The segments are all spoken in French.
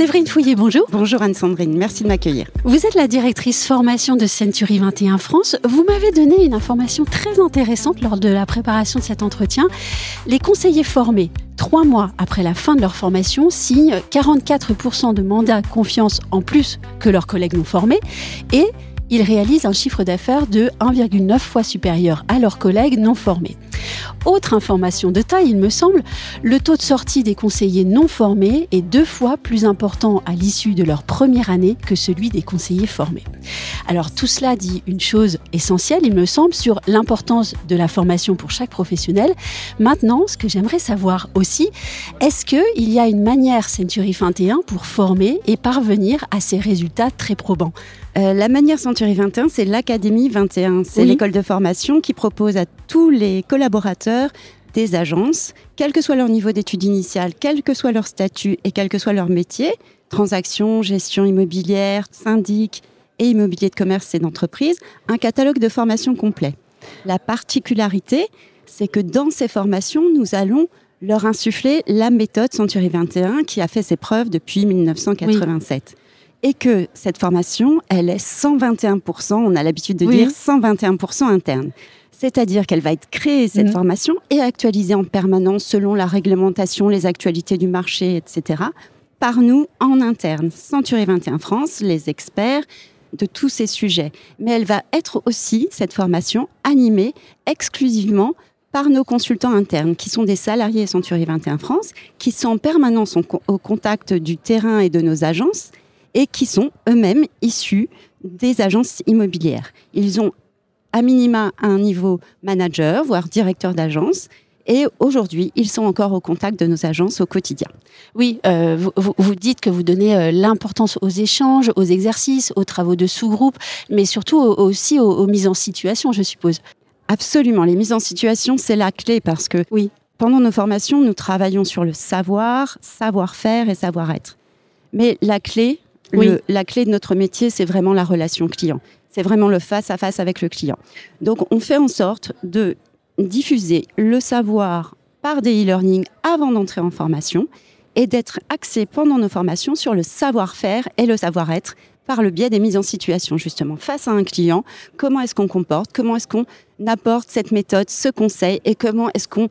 Séverine Fouillé, bonjour. Bonjour Anne-Sandrine, merci de m'accueillir. Vous êtes la directrice formation de Century 21 France. Vous m'avez donné une information très intéressante lors de la préparation de cet entretien. Les conseillers formés, trois mois après la fin de leur formation, signent 44% de mandats confiance en plus que leurs collègues non formés et ils réalisent un chiffre d'affaires de 1,9 fois supérieur à leurs collègues non formés. Autre information de taille, il me semble, le taux de sortie des conseillers non formés est deux fois plus important à l'issue de leur première année que celui des conseillers formés. Alors tout cela dit une chose essentielle, il me semble, sur l'importance de la formation pour chaque professionnel. Maintenant, ce que j'aimerais savoir aussi, est-ce qu'il y a une manière Century 21 pour former et parvenir à ces résultats très probants? Euh, la manière Century 21, c'est l'Académie 21. C'est l'école de formation qui propose à tous les collaborateurs des agences, quel que soit leur niveau d'études initiales, quel que soit leur statut et quel que soit leur métier, transactions, gestion immobilière, syndic et immobilier de commerce et d'entreprise, un catalogue de formation complet. La particularité, c'est que dans ces formations, nous allons leur insuffler la méthode Century 21 qui a fait ses preuves depuis 1987 et que cette formation, elle est 121%, on a l'habitude de dire 121% interne. C'est-à-dire qu'elle va être créée, cette mm. formation, et actualisée en permanence selon la réglementation, les actualités du marché, etc., par nous en interne. Century 21 France, les experts de tous ces sujets. Mais elle va être aussi, cette formation, animée exclusivement par nos consultants internes, qui sont des salariés Century 21 France, qui sont en permanence au contact du terrain et de nos agences, et qui sont eux-mêmes issus des agences immobilières. Ils ont à minima un niveau manager, voire directeur d'agence. Et aujourd'hui, ils sont encore au contact de nos agences au quotidien. Oui, euh, vous, dites que vous donnez euh, l'importance aux échanges, aux exercices, aux travaux de sous-groupe, mais surtout aussi aux, aux, mises en situation, je suppose. Absolument, les mises en situation, c'est la clé parce que oui, pendant nos formations, nous travaillons sur le savoir, savoir-faire et savoir-être. Mais la clé, la clé de notre métier, c'est vraiment la relation client. C'est vraiment le face-à-face avec le client. Donc, on fait en sorte de diffuser le savoir par des e-learning avant d'entrer en formation et d'être axé pendant nos formations sur le savoir-faire et le savoir-être par le biais des mises en situation, justement, face à un client. Comment est-ce qu'on comporte Comment est-ce qu'on apporte cette méthode, ce conseil et comment est-ce qu'on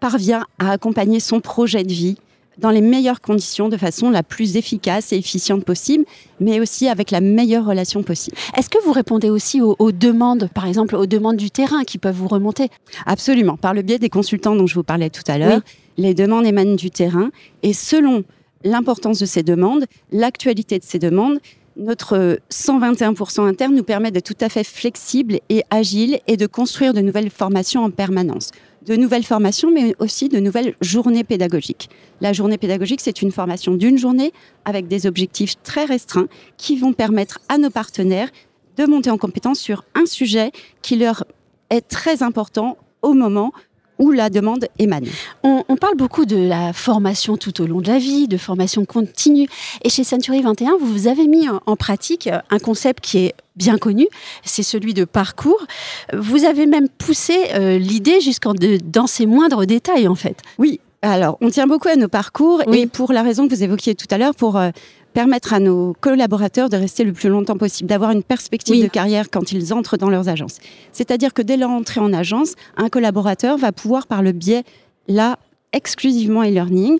parvient à accompagner son projet de vie dans les meilleures conditions, de façon la plus efficace et efficiente possible, mais aussi avec la meilleure relation possible. Est-ce que vous répondez aussi aux, demandes, par exemple aux demandes du terrain qui peuvent vous remonter? Absolument, par le biais des consultants dont je vous parlais tout à l'heure. Les demandes émanent du terrain et selon l'importance de ces demandes, l'actualité de ces demandes, notre 121% interne nous permet d'être tout à fait flexible et agile et de construire de nouvelles formations en permanence de nouvelles formations, mais aussi de nouvelles journées pédagogiques. La journée pédagogique, c'est une formation d'une journée avec des objectifs très restreints qui vont permettre à nos partenaires de monter en compétence sur un sujet qui leur est très important au moment où la demande émane. On, parle beaucoup de la formation tout au long de la vie, de formation continue. Et chez Century 21, vous avez mis en pratique un concept qui est bien connu, c'est celui de parcours. Vous avez même poussé euh, l'idée jusqu'en dans ses moindres détails, en fait. Oui, alors, on tient beaucoup à nos parcours et pour la raison que vous évoquiez tout à l'heure, pour euh, permettre à nos collaborateurs de rester le plus longtemps possible, d'avoir une perspective de carrière quand ils entrent dans leurs agences. C'est-à-dire que dès leur entrée en agence, un collaborateur va pouvoir, par le biais, là, exclusivement e-learning,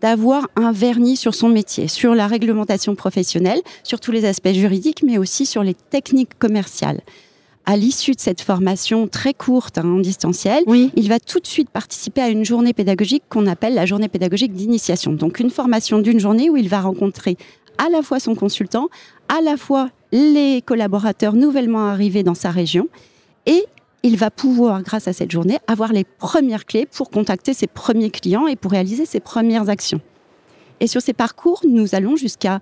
d'avoir un vernis sur son métier, sur la réglementation professionnelle, sur tous les aspects juridiques, mais aussi sur les techniques commerciales à l'issue de cette formation très courte hein, en distanciel, il va tout de suite participer à une journée pédagogique qu'on appelle la journée pédagogique d'initiation. Donc une formation d'une journée où il va rencontrer à la fois son consultant, à la fois les collaborateurs nouvellement arrivés dans sa région et il va pouvoir, grâce à cette journée, avoir les premières clés pour contacter ses premiers clients et pour réaliser ses premières actions. Et sur ces parcours, nous allons jusqu'à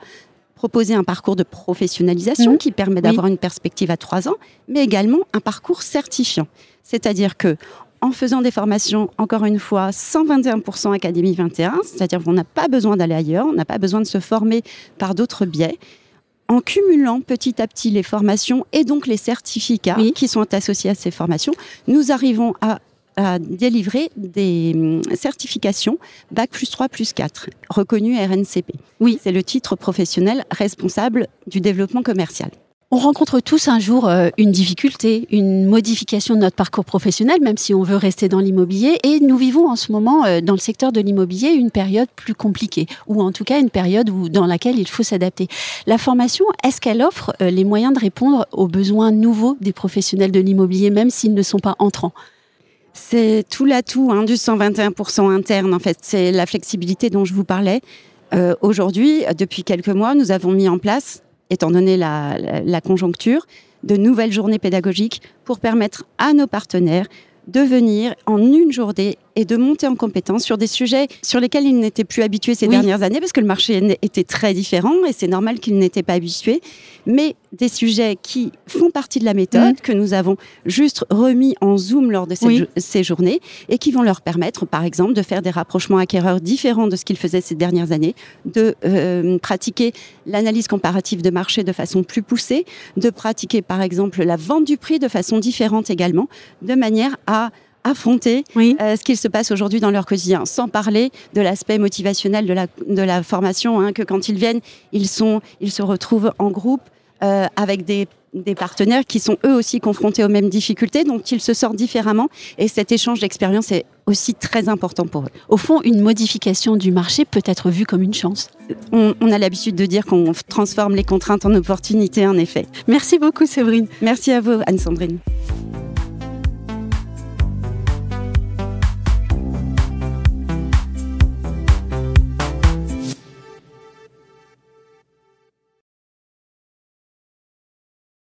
proposer un parcours de professionnalisation mmh. qui permet d'avoir une perspective à trois ans, mais également un parcours certifiant. C'est-à-dire que en faisant des formations, encore une fois, 121% Académie 21, c'est-à-dire qu'on n'a pas besoin d'aller ailleurs, on n'a pas besoin de se former par d'autres biais. En cumulant petit à petit les formations et donc les certificats qui sont associés à ces formations, nous arrivons à à délivrer des hum, certifications Bac plus 3 plus 4, reconnues RNCP. Oui, c'est le titre professionnel responsable du développement commercial. On rencontre tous un jour euh, une difficulté, une modification de notre parcours professionnel, même si on veut rester dans l'immobilier. Et nous vivons en ce moment, euh, dans le secteur de l'immobilier, une période plus compliquée, ou en tout cas une période où, dans laquelle il faut s'adapter. La formation, est-ce qu'elle offre euh, les moyens de répondre aux besoins nouveaux des professionnels de l'immobilier, même s'ils ne sont pas entrants? C'est tout l'atout hein, du 121% interne, en fait. C'est la flexibilité dont je vous parlais. Aujourd'hui, depuis quelques mois, nous avons mis en place étant donné la, conjoncture, de nouvelles journées pédagogiques pour permettre à nos partenaires de venir en une journée et de monter en compétence sur des sujets sur lesquels ils n'étaient plus habitués ces dernières années parce que le marché était très différent et c'est normal qu'ils n'étaient pas habitués, mais des sujets qui font partie de la méthode, mm. que nous avons juste remis en zoom lors de ces, journées et qui vont leur permettre, par exemple, de faire des rapprochements acquéreurs différents de ce qu'ils faisaient ces dernières années, de euh, pratiquer l'analyse comparative de marché de façon plus poussée, de pratiquer, par exemple, la vente du prix de façon différente également, de manière à affronter euh, ce qu'il se passe aujourd'hui dans leur quotidien, sans parler de l'aspect motivationnel de la, de la formation, hein, que quand ils viennent, ils, sont, ils se retrouvent en groupe euh, avec des, des, partenaires qui sont eux aussi confrontés aux mêmes difficultés, donc ils se sortent différemment. Et cet échange d'expérience est aussi très important pour eux. Au fond, une modification du marché peut être vue comme une chance. On, on a l'habitude de dire qu'on transforme les contraintes en opportunités, en effet. Merci beaucoup, Séverine. Merci à vous, Anne-Sandrine.